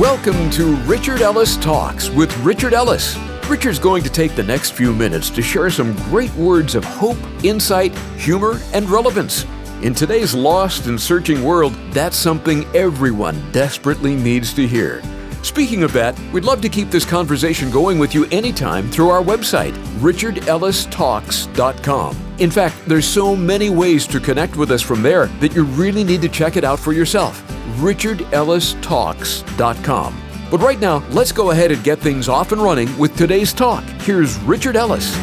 Welcome to Richard Ellis Talks with Richard Ellis. Richard's going to take the next few minutes to share some great words of hope, insight, humor, and relevance. In today's lost and searching world, that's something everyone desperately needs to hear. Speaking of that, we'd love to keep this conversation going with you anytime through our website, richardellistalks.com. In fact, there's so many ways to connect with us from there that you really need to check it out for yourself. richardellistalks.com. But right now, let's go ahead and get things off and running with today's talk. Here's Richard Ellis.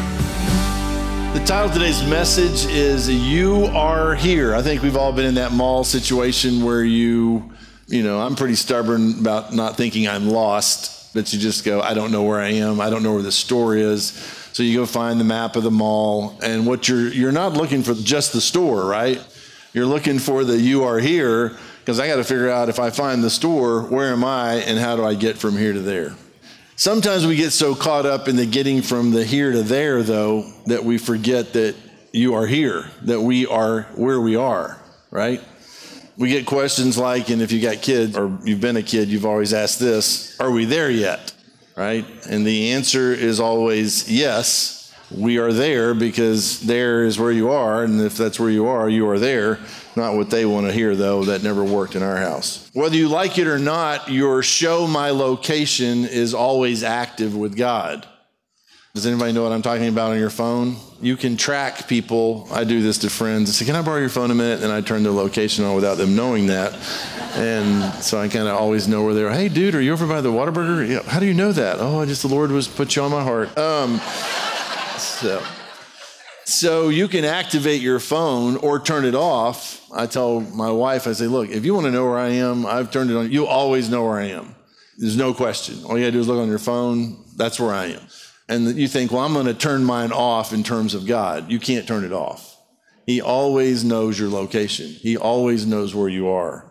The title of today's message is You Are Here. I think we've all been in that mall situation where you you know, I'm pretty stubborn about not thinking I'm lost, but you just go, I don't know where I am. I don't know where the store is. So you go find the map of the mall, and what you're you're not looking for just the store, right? You're looking for the you are here because I got to figure out if I find the store, where am I, and how do I get from here to there. Sometimes we get so caught up in the getting from the here to there, though, that we forget that you are here, that we are where we are, right? We get questions like, and if you got kids or you've been a kid, you've always asked this Are we there yet? Right? And the answer is always yes. We are there because there is where you are. And if that's where you are, you are there. Not what they want to hear, though. That never worked in our house. Whether you like it or not, your show my location is always active with God. Does anybody know what I'm talking about on your phone? You can track people. I do this to friends. I say, Can I borrow your phone a minute? And I turn their location on without them knowing that. And so I kind of always know where they're. Hey, dude, are you over by the Whataburger? Yeah. How do you know that? Oh, I just, the Lord was put you on my heart. Um, so. So you can activate your phone or turn it off. I tell my wife, I say, look, if you want to know where I am, I've turned it on. You always know where I am. There's no question. All you gotta do is look on your phone. That's where I am and you think, well, I'm going to turn mine off in terms of God. You can't turn it off. He always knows your location, He always knows where you are.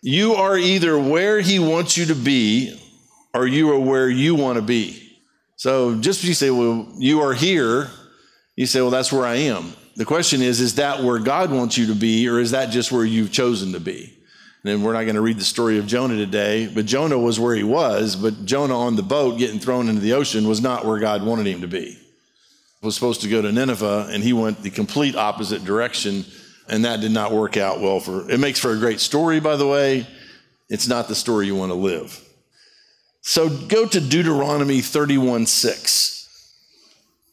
You are either where He wants you to be or you are where you want to be. So just you say, well, you are here, you say, well, that's where I am. The question is, is that where God wants you to be, or is that just where you've chosen to be? And we're not going to read the story of Jonah today, but Jonah was where he was, but Jonah on the boat getting thrown into the ocean was not where God wanted him to be. He was supposed to go to Nineveh, and he went the complete opposite direction, and that did not work out well for it makes for a great story, by the way. It's not the story you want to live. So go to Deuteronomy 31 6.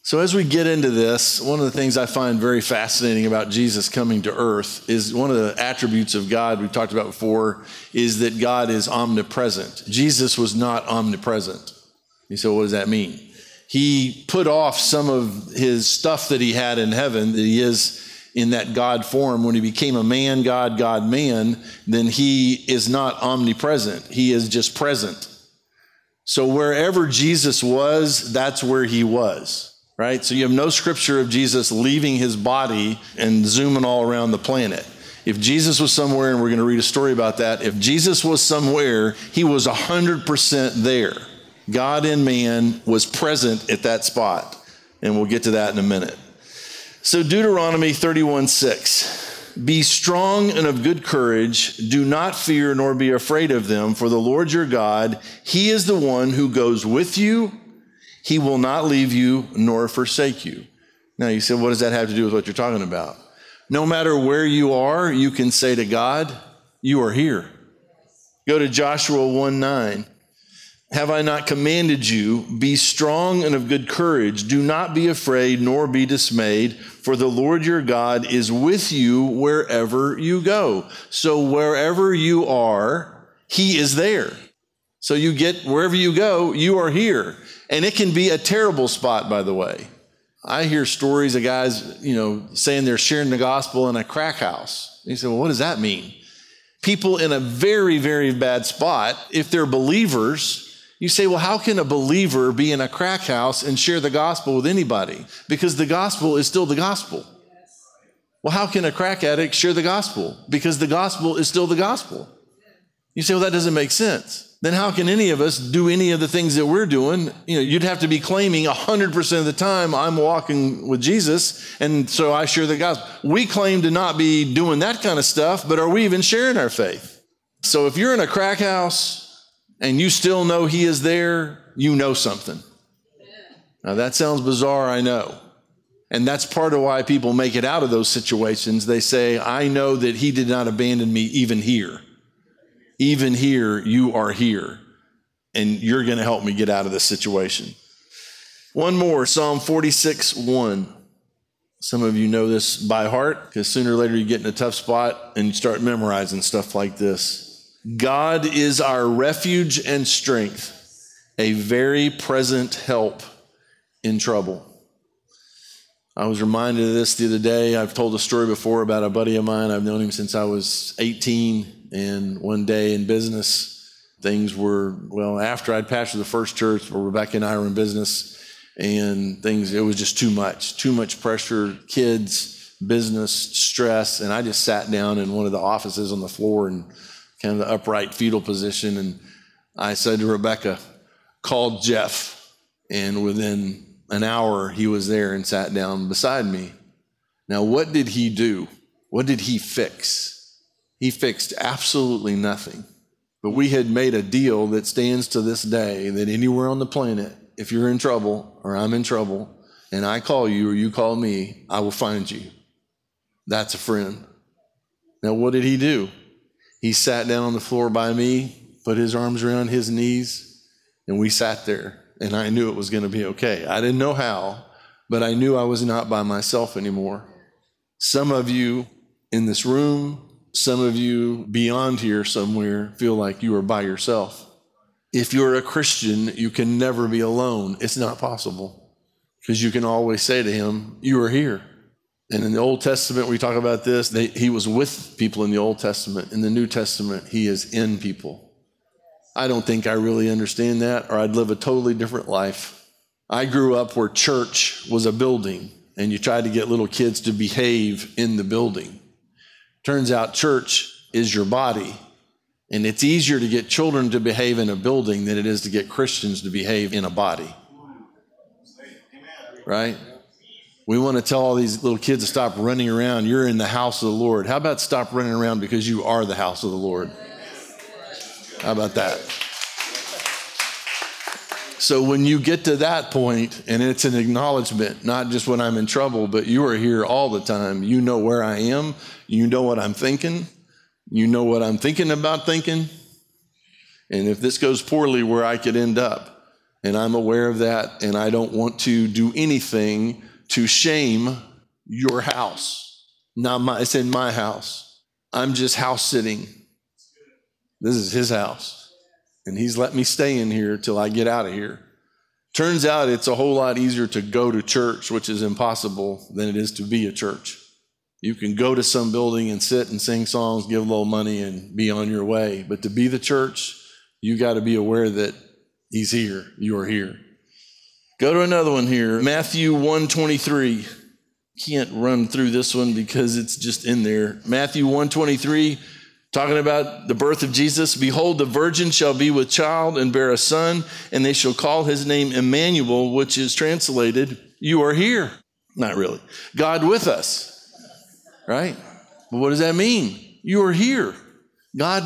So, as we get into this, one of the things I find very fascinating about Jesus coming to earth is one of the attributes of God we talked about before is that God is omnipresent. Jesus was not omnipresent. You say, what does that mean? He put off some of his stuff that he had in heaven, that he is in that God form. When he became a man, God, God, man, then he is not omnipresent. He is just present. So, wherever Jesus was, that's where he was right? So you have no scripture of Jesus leaving his body and zooming all around the planet. If Jesus was somewhere, and we're going to read a story about that, if Jesus was somewhere, he was 100% there. God and man was present at that spot. And we'll get to that in a minute. So, Deuteronomy 31 6. Be strong and of good courage. Do not fear nor be afraid of them, for the Lord your God, He is the one who goes with you he will not leave you nor forsake you. Now, you said, what does that have to do with what you're talking about? No matter where you are, you can say to God, You are here. Go to Joshua 1 9. Have I not commanded you? Be strong and of good courage. Do not be afraid nor be dismayed, for the Lord your God is with you wherever you go. So, wherever you are, He is there. So, you get wherever you go, you are here. And it can be a terrible spot, by the way. I hear stories of guys, you know, saying they're sharing the gospel in a crack house. You say, well, what does that mean? People in a very, very bad spot, if they're believers, you say, well, how can a believer be in a crack house and share the gospel with anybody? Because the gospel is still the gospel. Well, how can a crack addict share the gospel? Because the gospel is still the gospel. You say, well, that doesn't make sense then how can any of us do any of the things that we're doing? You know, you'd have to be claiming 100% of the time I'm walking with Jesus, and so I share the gospel. We claim to not be doing that kind of stuff, but are we even sharing our faith? So if you're in a crack house, and you still know He is there, you know something. Now, that sounds bizarre, I know. And that's part of why people make it out of those situations. They say, I know that He did not abandon me even here. Even here, you are here, and you're going to help me get out of this situation. One more Psalm 46 1. Some of you know this by heart because sooner or later you get in a tough spot and you start memorizing stuff like this. God is our refuge and strength, a very present help in trouble. I was reminded of this the other day. I've told a story before about a buddy of mine. I've known him since I was 18. And one day in business, things were, well, after I'd pastored the first church where Rebecca and I were in business, and things, it was just too much, too much pressure, kids, business, stress. And I just sat down in one of the offices on the floor in kind of the upright fetal position. And I said to Rebecca, called Jeff. And within an hour, he was there and sat down beside me. Now, what did he do? What did he fix? He fixed absolutely nothing. But we had made a deal that stands to this day that anywhere on the planet, if you're in trouble or I'm in trouble and I call you or you call me, I will find you. That's a friend. Now, what did he do? He sat down on the floor by me, put his arms around his knees, and we sat there and I knew it was going to be okay. I didn't know how, but I knew I was not by myself anymore. Some of you in this room, some of you beyond here somewhere feel like you are by yourself. If you're a Christian, you can never be alone. It's not possible because you can always say to him, You are here. And in the Old Testament, we talk about this. They, he was with people in the Old Testament. In the New Testament, he is in people. I don't think I really understand that, or I'd live a totally different life. I grew up where church was a building, and you tried to get little kids to behave in the building. Turns out church is your body, and it's easier to get children to behave in a building than it is to get Christians to behave in a body. Right? We want to tell all these little kids to stop running around. You're in the house of the Lord. How about stop running around because you are the house of the Lord? How about that? So when you get to that point, and it's an acknowledgement, not just when I'm in trouble, but you are here all the time. You know where I am. You know what I'm thinking. You know what I'm thinking about thinking. And if this goes poorly, where I could end up, and I'm aware of that, and I don't want to do anything to shame your house. Not my, it's in my house. I'm just house sitting. This is his house. And he's let me stay in here till I get out of here. Turns out it's a whole lot easier to go to church, which is impossible, than it is to be a church. You can go to some building and sit and sing songs, give a little money, and be on your way. But to be the church, you got to be aware that he's here. You are here. Go to another one here. Matthew 123. Can't run through this one because it's just in there. Matthew 123 Talking about the birth of Jesus, behold, the virgin shall be with child and bear a son, and they shall call his name Emmanuel, which is translated, You are here. Not really. God with us, right? But what does that mean? You are here. God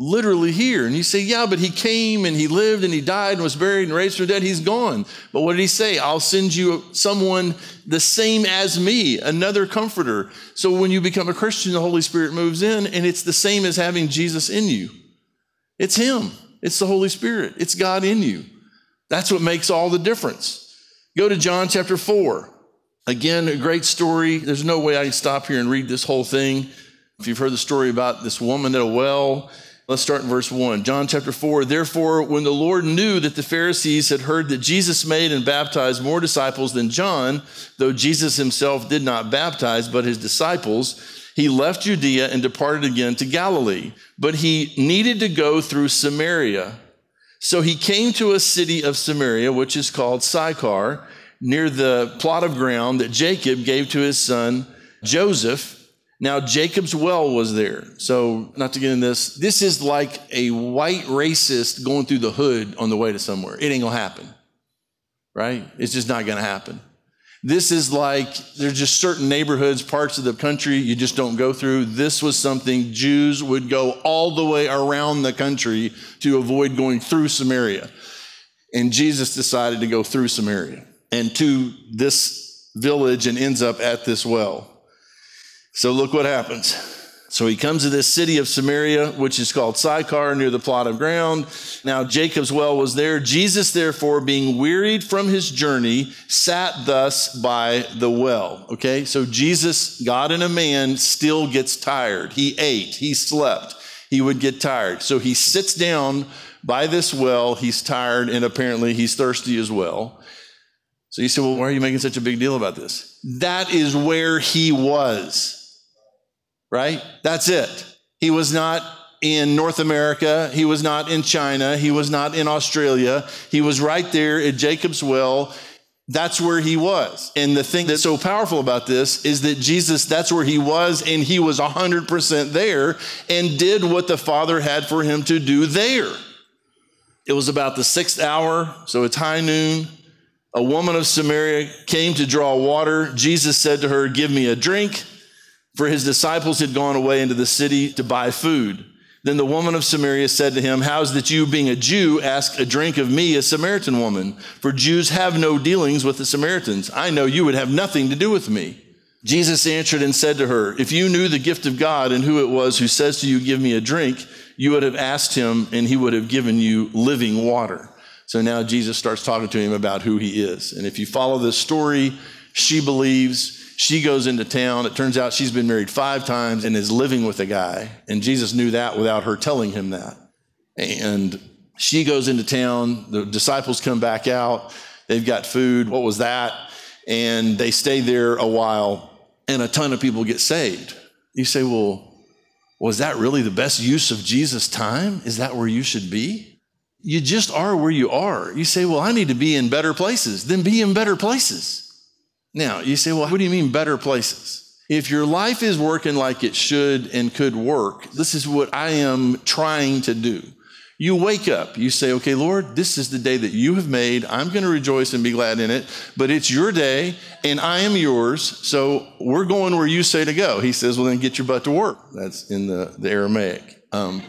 literally here. And you say, yeah, but he came and he lived and he died and was buried and raised from the dead. He's gone. But what did he say? I'll send you someone the same as me, another comforter. So when you become a Christian, the Holy Spirit moves in and it's the same as having Jesus in you. It's him. It's the Holy Spirit. It's God in you. That's what makes all the difference. Go to John chapter 4. Again, a great story. There's no way I can stop here and read this whole thing. If you've heard the story about this woman at a well, Let's start in verse 1. John chapter 4. Therefore, when the Lord knew that the Pharisees had heard that Jesus made and baptized more disciples than John, though Jesus himself did not baptize, but his disciples, he left Judea and departed again to Galilee. But he needed to go through Samaria. So he came to a city of Samaria, which is called Sychar, near the plot of ground that Jacob gave to his son Joseph. Now, Jacob's well was there. So, not to get in this, this is like a white racist going through the hood on the way to somewhere. It ain't gonna happen, right? It's just not gonna happen. This is like there's just certain neighborhoods, parts of the country you just don't go through. This was something Jews would go all the way around the country to avoid going through Samaria. And Jesus decided to go through Samaria and to this village and ends up at this well. So look what happens. So he comes to this city of Samaria, which is called Sychar, near the plot of ground. Now Jacob's well was there. Jesus, therefore, being wearied from his journey, sat thus by the well. Okay, so Jesus, God and a man, still gets tired. He ate, he slept, he would get tired. So he sits down by this well. He's tired, and apparently he's thirsty as well. So you say, well, why are you making such a big deal about this? That is where he was right? That's it. He was not in North America. He was not in China. He was not in Australia. He was right there at Jacob's well. That's where he was. And the thing that's so powerful about this is that Jesus, that's where he was, and he was 100% there and did what the Father had for him to do there. It was about the sixth hour, so it's high noon. A woman of Samaria came to draw water. Jesus said to her, Give me a drink for his disciples had gone away into the city to buy food. Then the woman of Samaria said to him, How's that you, being a Jew, ask a drink of me, a Samaritan woman? For Jews have no dealings with the Samaritans. I know you would have nothing to do with me. Jesus answered and said to her, If you knew the gift of God and who it was who says to you, Give me a drink, you would have asked him, and he would have given you living water. So now Jesus starts talking to him about who he is. And if you follow this story, she believes she goes into town. It turns out she's been married five times and is living with a guy. And Jesus knew that without her telling him that. And she goes into town. The disciples come back out. They've got food. What was that? And they stay there a while, and a ton of people get saved. You say, well, was that really the best use of Jesus' time? Is that where you should be? You just are where you are. You say, well, I need to be in better places. Then be in better places. Now, you say, well, what do you mean better places? If your life is working like it should and could work, this is what I am trying to do. You wake up, you say, okay, Lord, this is the day that you have made. I'm going to rejoice and be glad in it, but it's your day and I am yours. So we're going where you say to go. He says, well, then get your butt to work. That's in the, the Aramaic. Um,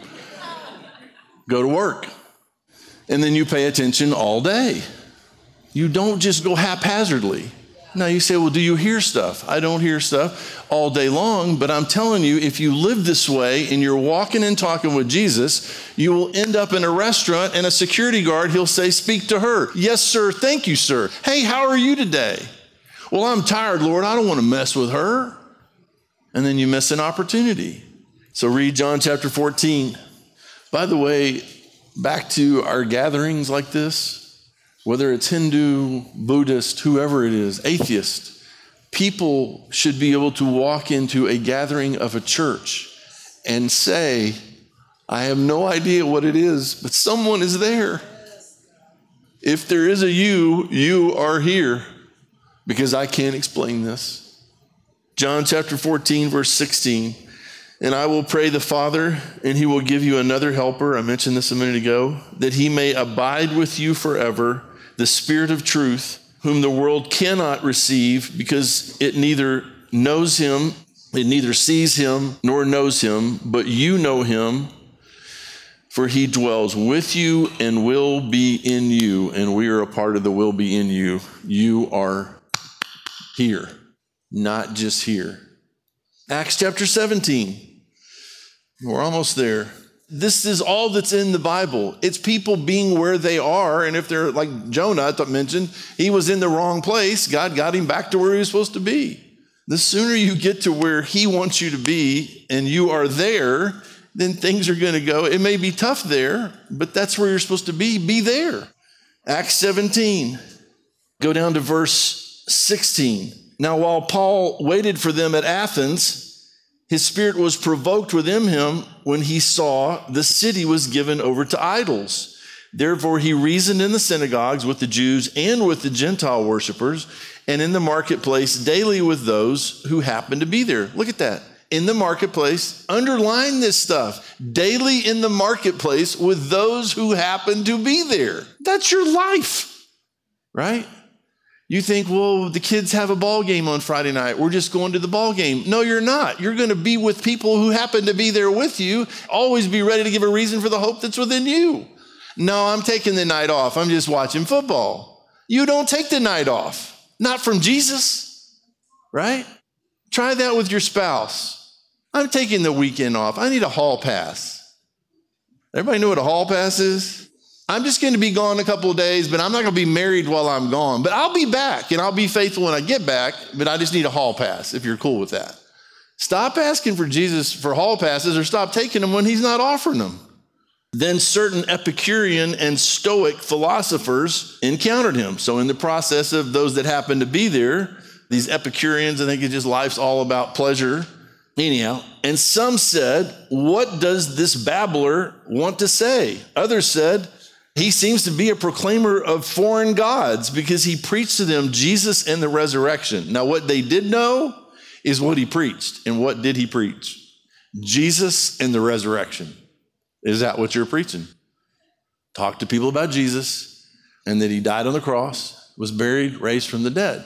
go to work. And then you pay attention all day. You don't just go haphazardly. Now you say, well, do you hear stuff? I don't hear stuff all day long, but I'm telling you, if you live this way and you're walking and talking with Jesus, you will end up in a restaurant and a security guard, he'll say, speak to her. Yes, sir. Thank you, sir. Hey, how are you today? Well, I'm tired, Lord. I don't want to mess with her. And then you miss an opportunity. So read John chapter 14. By the way, back to our gatherings like this, whether it's Hindu, Buddhist, whoever it is, atheist, people should be able to walk into a gathering of a church and say, I have no idea what it is, but someone is there. If there is a you, you are here because I can't explain this. John chapter 14, verse 16. And I will pray the Father, and he will give you another helper. I mentioned this a minute ago, that he may abide with you forever the Spirit of truth, whom the world cannot receive because it neither knows him, it neither sees him nor knows him, but you know him, for he dwells with you and will be in you, and we are a part of the will be in you. You are here, not just here. Acts chapter 17. We're almost there. This is all that's in the Bible. It's people being where they are. And if they're like Jonah I mentioned, he was in the wrong place. God got him back to where he was supposed to be. The sooner you get to where he wants you to be and you are there, then things are going to go. It may be tough there, but that's where you're supposed to be. Be there. Acts 17, go down to verse 16. Now, while Paul waited for them at Athens, his spirit was provoked within him when he saw the city was given over to idols. Therefore, he reasoned in the synagogues with the Jews and with the Gentile worshippers, and in the marketplace daily with those who happened to be there. Look at that. In the marketplace, underline this stuff. Daily in the marketplace with those who happen to be there. That's your life, right? You think, well, the kids have a ball game on Friday night. We're just going to the ball game. No, you're not. You're going to be with people who happen to be there with you. Always be ready to give a reason for the hope that's within you. No, I'm taking the night off. I'm just watching football. You don't take the night off, not from Jesus, right? Try that with your spouse. I'm taking the weekend off. I need a hall pass. Everybody know what a hall pass is? I'm just going to be gone a couple of days, but I'm not going to be married while I'm gone. But I'll be back and I'll be faithful when I get back, but I just need a hall pass if you're cool with that. Stop asking for Jesus for hall passes or stop taking them when he's not offering them. Then certain Epicurean and Stoic philosophers encountered him. So, in the process of those that happened to be there, these Epicureans, I think it's just life's all about pleasure. Anyhow, and some said, What does this babbler want to say? Others said, He seems to be a proclaimer of foreign gods because he preached to them Jesus and the resurrection. Now, what they did know is what he preached. And what did he preach? Jesus and the resurrection. Is that what you're preaching? Talk to people about Jesus and that he died on the cross, was buried, raised from the dead.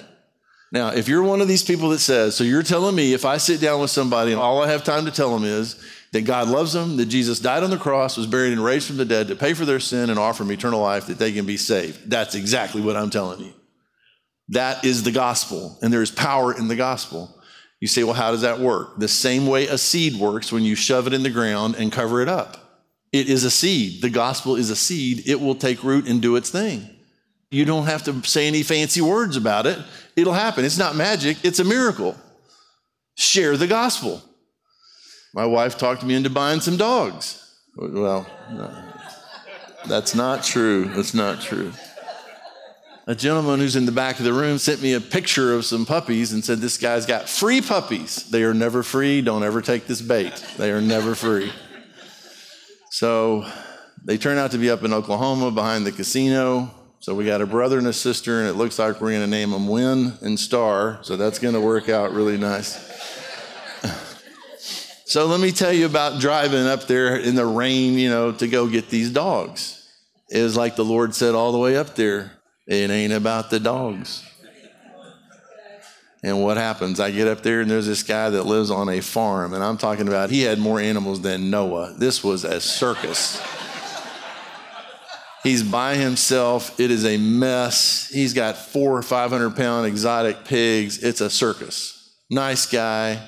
Now, if you're one of these people that says, so you're telling me if I sit down with somebody and all I have time to tell them is that God loves them, that Jesus died on the cross, was buried and raised from the dead to pay for their sin and offer them eternal life, that they can be saved. That's exactly what I'm telling you. That is the gospel, and there is power in the gospel. You say, well, how does that work? The same way a seed works when you shove it in the ground and cover it up. It is a seed. The gospel is a seed. It will take root and do its thing. You don't have to say any fancy words about it. It'll happen. It's not magic, it's a miracle. Share the gospel. My wife talked me into buying some dogs. Well, no, that's not true. That's not true. A gentleman who's in the back of the room sent me a picture of some puppies and said, This guy's got free puppies. They are never free. Don't ever take this bait. They are never free. So they turn out to be up in Oklahoma behind the casino. So we got a brother and a sister, and it looks like we're going to name them Win and Star. So that's going to work out really nice. So let me tell you about driving up there in the rain, you know, to go get these dogs. It was like the Lord said all the way up there it ain't about the dogs. And what happens? I get up there and there's this guy that lives on a farm, and I'm talking about he had more animals than Noah. This was a circus. He's by himself. It is a mess. He's got four or 500 pound exotic pigs. It's a circus. Nice guy.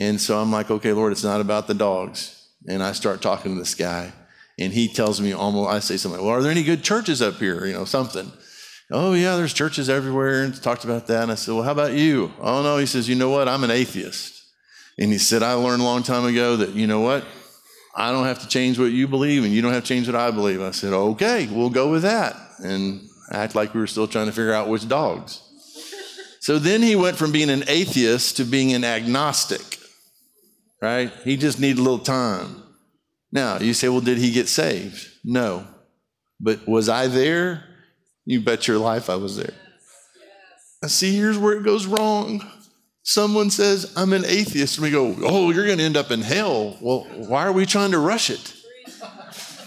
And so I'm like, okay, Lord, it's not about the dogs. And I start talking to this guy, and he tells me almost, I say something, well, are there any good churches up here? You know, something. Oh, yeah, there's churches everywhere. And talked about that. And I said, Well, how about you? Oh, no. He says, You know what? I'm an atheist. And he said, I learned a long time ago that, you know what? I don't have to change what you believe, and you don't have to change what I believe. I said, Okay, we'll go with that. And act like we were still trying to figure out which dogs. So then he went from being an atheist to being an agnostic, right? He just needed a little time. Now, you say, well, did he get saved? No. But was I there? You bet your life I was there. I see, here's where it goes wrong. Someone says, I'm an atheist, and we go, Oh, you're going to end up in hell. Well, why are we trying to rush it?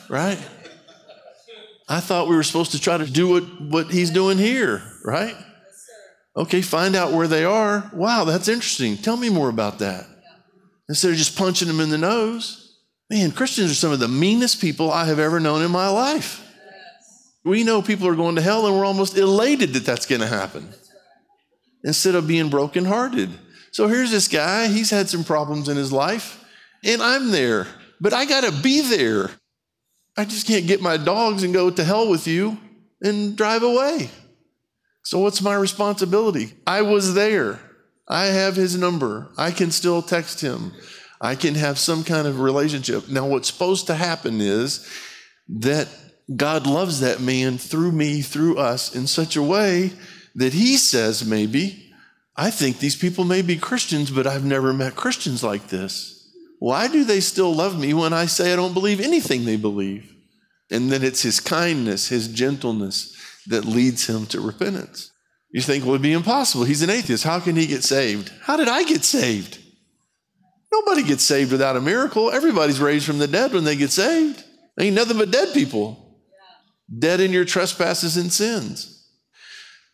Right? I thought we were supposed to try to do what, what he's doing here, right? Okay, find out where they are. Wow, that's interesting. Tell me more about that. Instead of just punching them in the nose. Man, Christians are some of the meanest people I have ever known in my life. We know people are going to hell and we're almost elated that that's going to happen instead of being brokenhearted. So here's this guy, he's had some problems in his life, and I'm there, but I got to be there. I just can't get my dogs and go to hell with you and drive away. So, what's my responsibility? I was there. I have his number. I can still text him. I can have some kind of relationship. Now, what's supposed to happen is that God loves that man through me, through us, in such a way that he says, maybe, I think these people may be Christians, but I've never met Christians like this. Why do they still love me when I say I don't believe anything they believe? And then it's his kindness, his gentleness that leads him to repentance. You think, well, it'd be impossible. He's an atheist. How can he get saved? How did I get saved? Nobody gets saved without a miracle. Everybody's raised from the dead when they get saved. Ain't nothing but dead people. Dead in your trespasses and sins.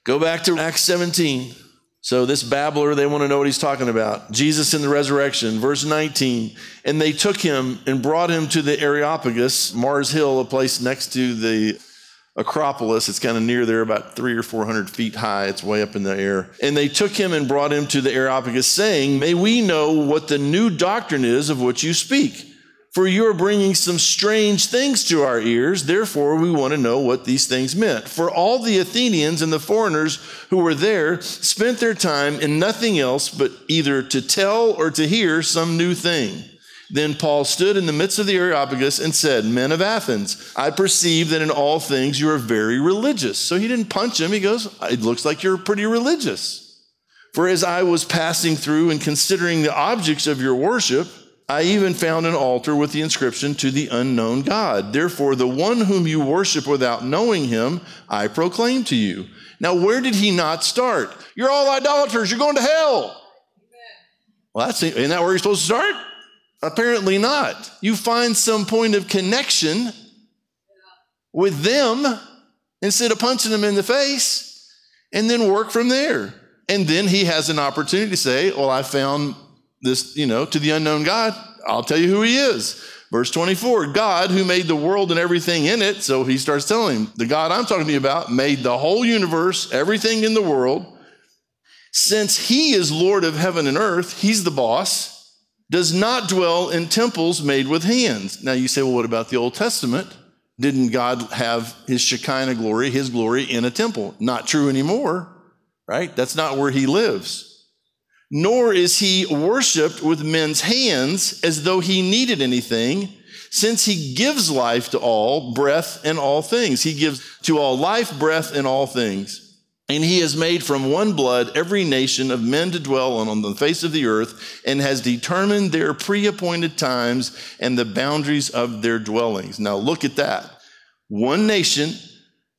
Go back to Acts 17. So, this babbler, they want to know what he's talking about. Jesus in the resurrection, verse 19. And they took him and brought him to the Areopagus, Mars Hill, a place next to the Acropolis. It's kind of near there, about three or 400 feet high. It's way up in the air. And they took him and brought him to the Areopagus, saying, May we know what the new doctrine is of which you speak. For you are bringing some strange things to our ears. Therefore, we want to know what these things meant. For all the Athenians and the foreigners who were there spent their time in nothing else but either to tell or to hear some new thing. Then Paul stood in the midst of the Areopagus and said, Men of Athens, I perceive that in all things you are very religious. So he didn't punch him. He goes, It looks like you're pretty religious. For as I was passing through and considering the objects of your worship, I even found an altar with the inscription to the unknown God. Therefore, the one whom you worship without knowing him, I proclaim to you. Now, where did he not start? You're all idolaters. You're going to hell. Well, that's, isn't that where you're supposed to start? Apparently not. You find some point of connection with them instead of punching them in the face and then work from there. And then he has an opportunity to say, Well, I found this, you know, to the unknown God, I'll tell you who he is. Verse 24, God who made the world and everything in it. So he starts telling him, the God I'm talking to you about made the whole universe, everything in the world. Since he is Lord of heaven and earth, he's the boss, does not dwell in temples made with hands. Now you say, well, what about the Old Testament? Didn't God have his Shekinah glory, his glory in a temple? Not true anymore, right? That's not where he lives nor is he worshiped with men's hands as though he needed anything, since he gives life to all, breath, and all things. He gives to all life, breath, and all things. And he has made from one blood every nation of men to dwell on, on the face of the earth, and has determined their pre appointed times and the boundaries of their dwellings. Now look at that. One nation,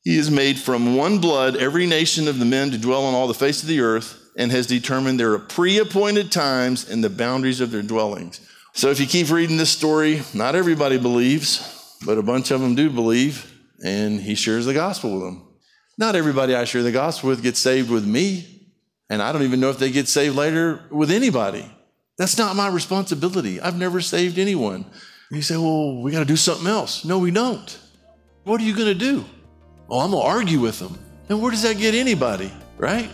he has made from one blood every nation of the men to dwell on all the face of the earth and has determined their pre appointed times and the boundaries of their dwellings. So if you keep reading this story, not everybody believes, but a bunch of them do believe, and he shares the gospel with them. Not everybody I share the gospel with gets saved with me, and I don't even know if they get saved later with anybody. That's not my responsibility. I've never saved anyone. You say, well, we got to do something else. No, we don't. What are you going to do? Oh, I'm going to argue with them. And where does that get anybody, right?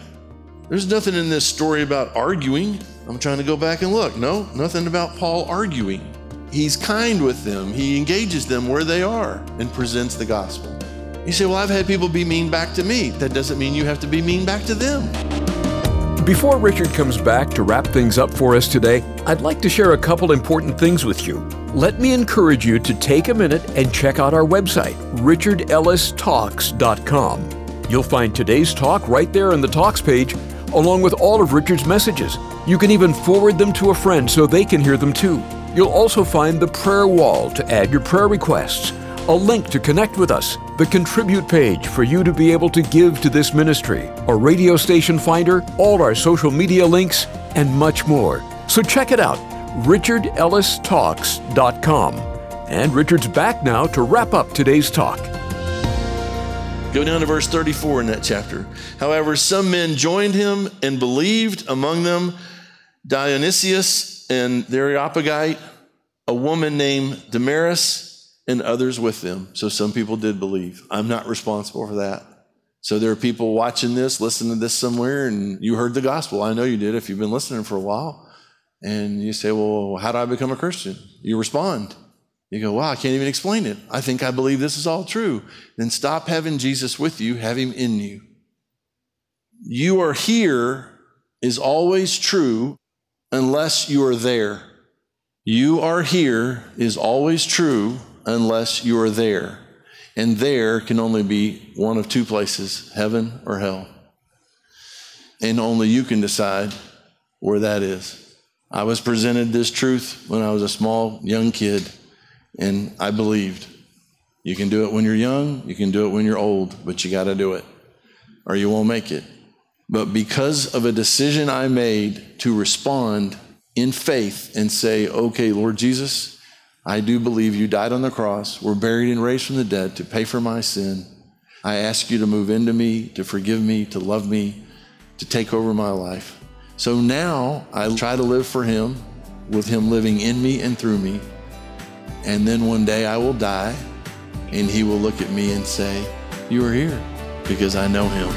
There's nothing in this story about arguing. I'm trying to go back and look. No, nothing about Paul arguing. He's kind with them, he engages them where they are and presents the gospel. You say, Well, I've had people be mean back to me. That doesn't mean you have to be mean back to them. Before Richard comes back to wrap things up for us today, I'd like to share a couple important things with you. Let me encourage you to take a minute and check out our website, richardellistalks.com. You'll find today's talk right there in the Talks page along with all of Richard's messages. You can even forward them to a friend so they can hear them too. You'll also find the prayer wall to add your prayer requests, a link to connect with us, the contribute page for you to be able to give to this ministry, a radio station finder, all our social media links, and much more. So check it out, richardellistalks.com. And Richard's back now to wrap up today's talk. Go down to verse 34 in that chapter. However, some men joined him and believed, among them Dionysius and the Areopagite, a woman named Damaris, and others with them. So some people did believe. I'm not responsible for that. So there are people watching this, listening to this somewhere, and you heard the gospel. I know you did if you've been listening for a while. And you say, Well, how do I become a Christian? You respond. You go, wow, I can't even explain it. I think I believe this is all true. Then stop having Jesus with you, have him in you. You are here is always true unless you are there. You are here is always true unless you are there. And there can only be one of two places heaven or hell. And only you can decide where that is. I was presented this truth when I was a small young kid. And I believed. You can do it when you're young, you can do it when you're old, but you got to do it or you won't make it. But because of a decision I made to respond in faith and say, okay, Lord Jesus, I do believe you died on the cross, were buried and raised from the dead to pay for my sin. I ask you to move into me, to forgive me, to love me, to take over my life. So now I try to live for Him, with Him living in me and through me. And then one day I will die, and He will look at me and say, You are here because I know Him.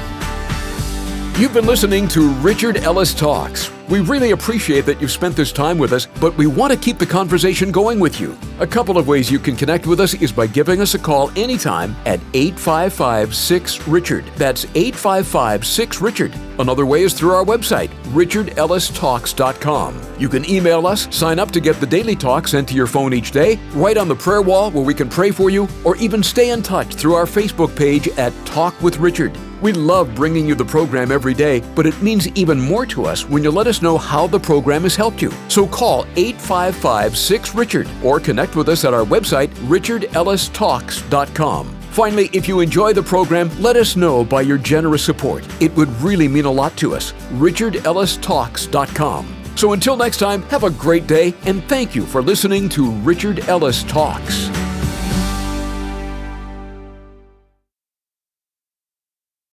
You've been listening to Richard Ellis Talks. We really appreciate that you've spent this time with us, but we want to keep the conversation going with you. A couple of ways you can connect with us is by giving us a call anytime at 855 6 Richard. That's 855 6 Richard. Another way is through our website, richardellistalks.com. You can email us, sign up to get the daily talk sent to your phone each day, write on the prayer wall where we can pray for you, or even stay in touch through our Facebook page at Talk with Richard. We love bringing you the program every day, but it means even more to us when you let us know how the program has helped you. So call 855 6 Richard or connect with us at our website, richardellistalks.com. Finally, if you enjoy the program, let us know by your generous support. It would really mean a lot to us. richardellistalks.com. So until next time, have a great day and thank you for listening to Richard Ellis Talks.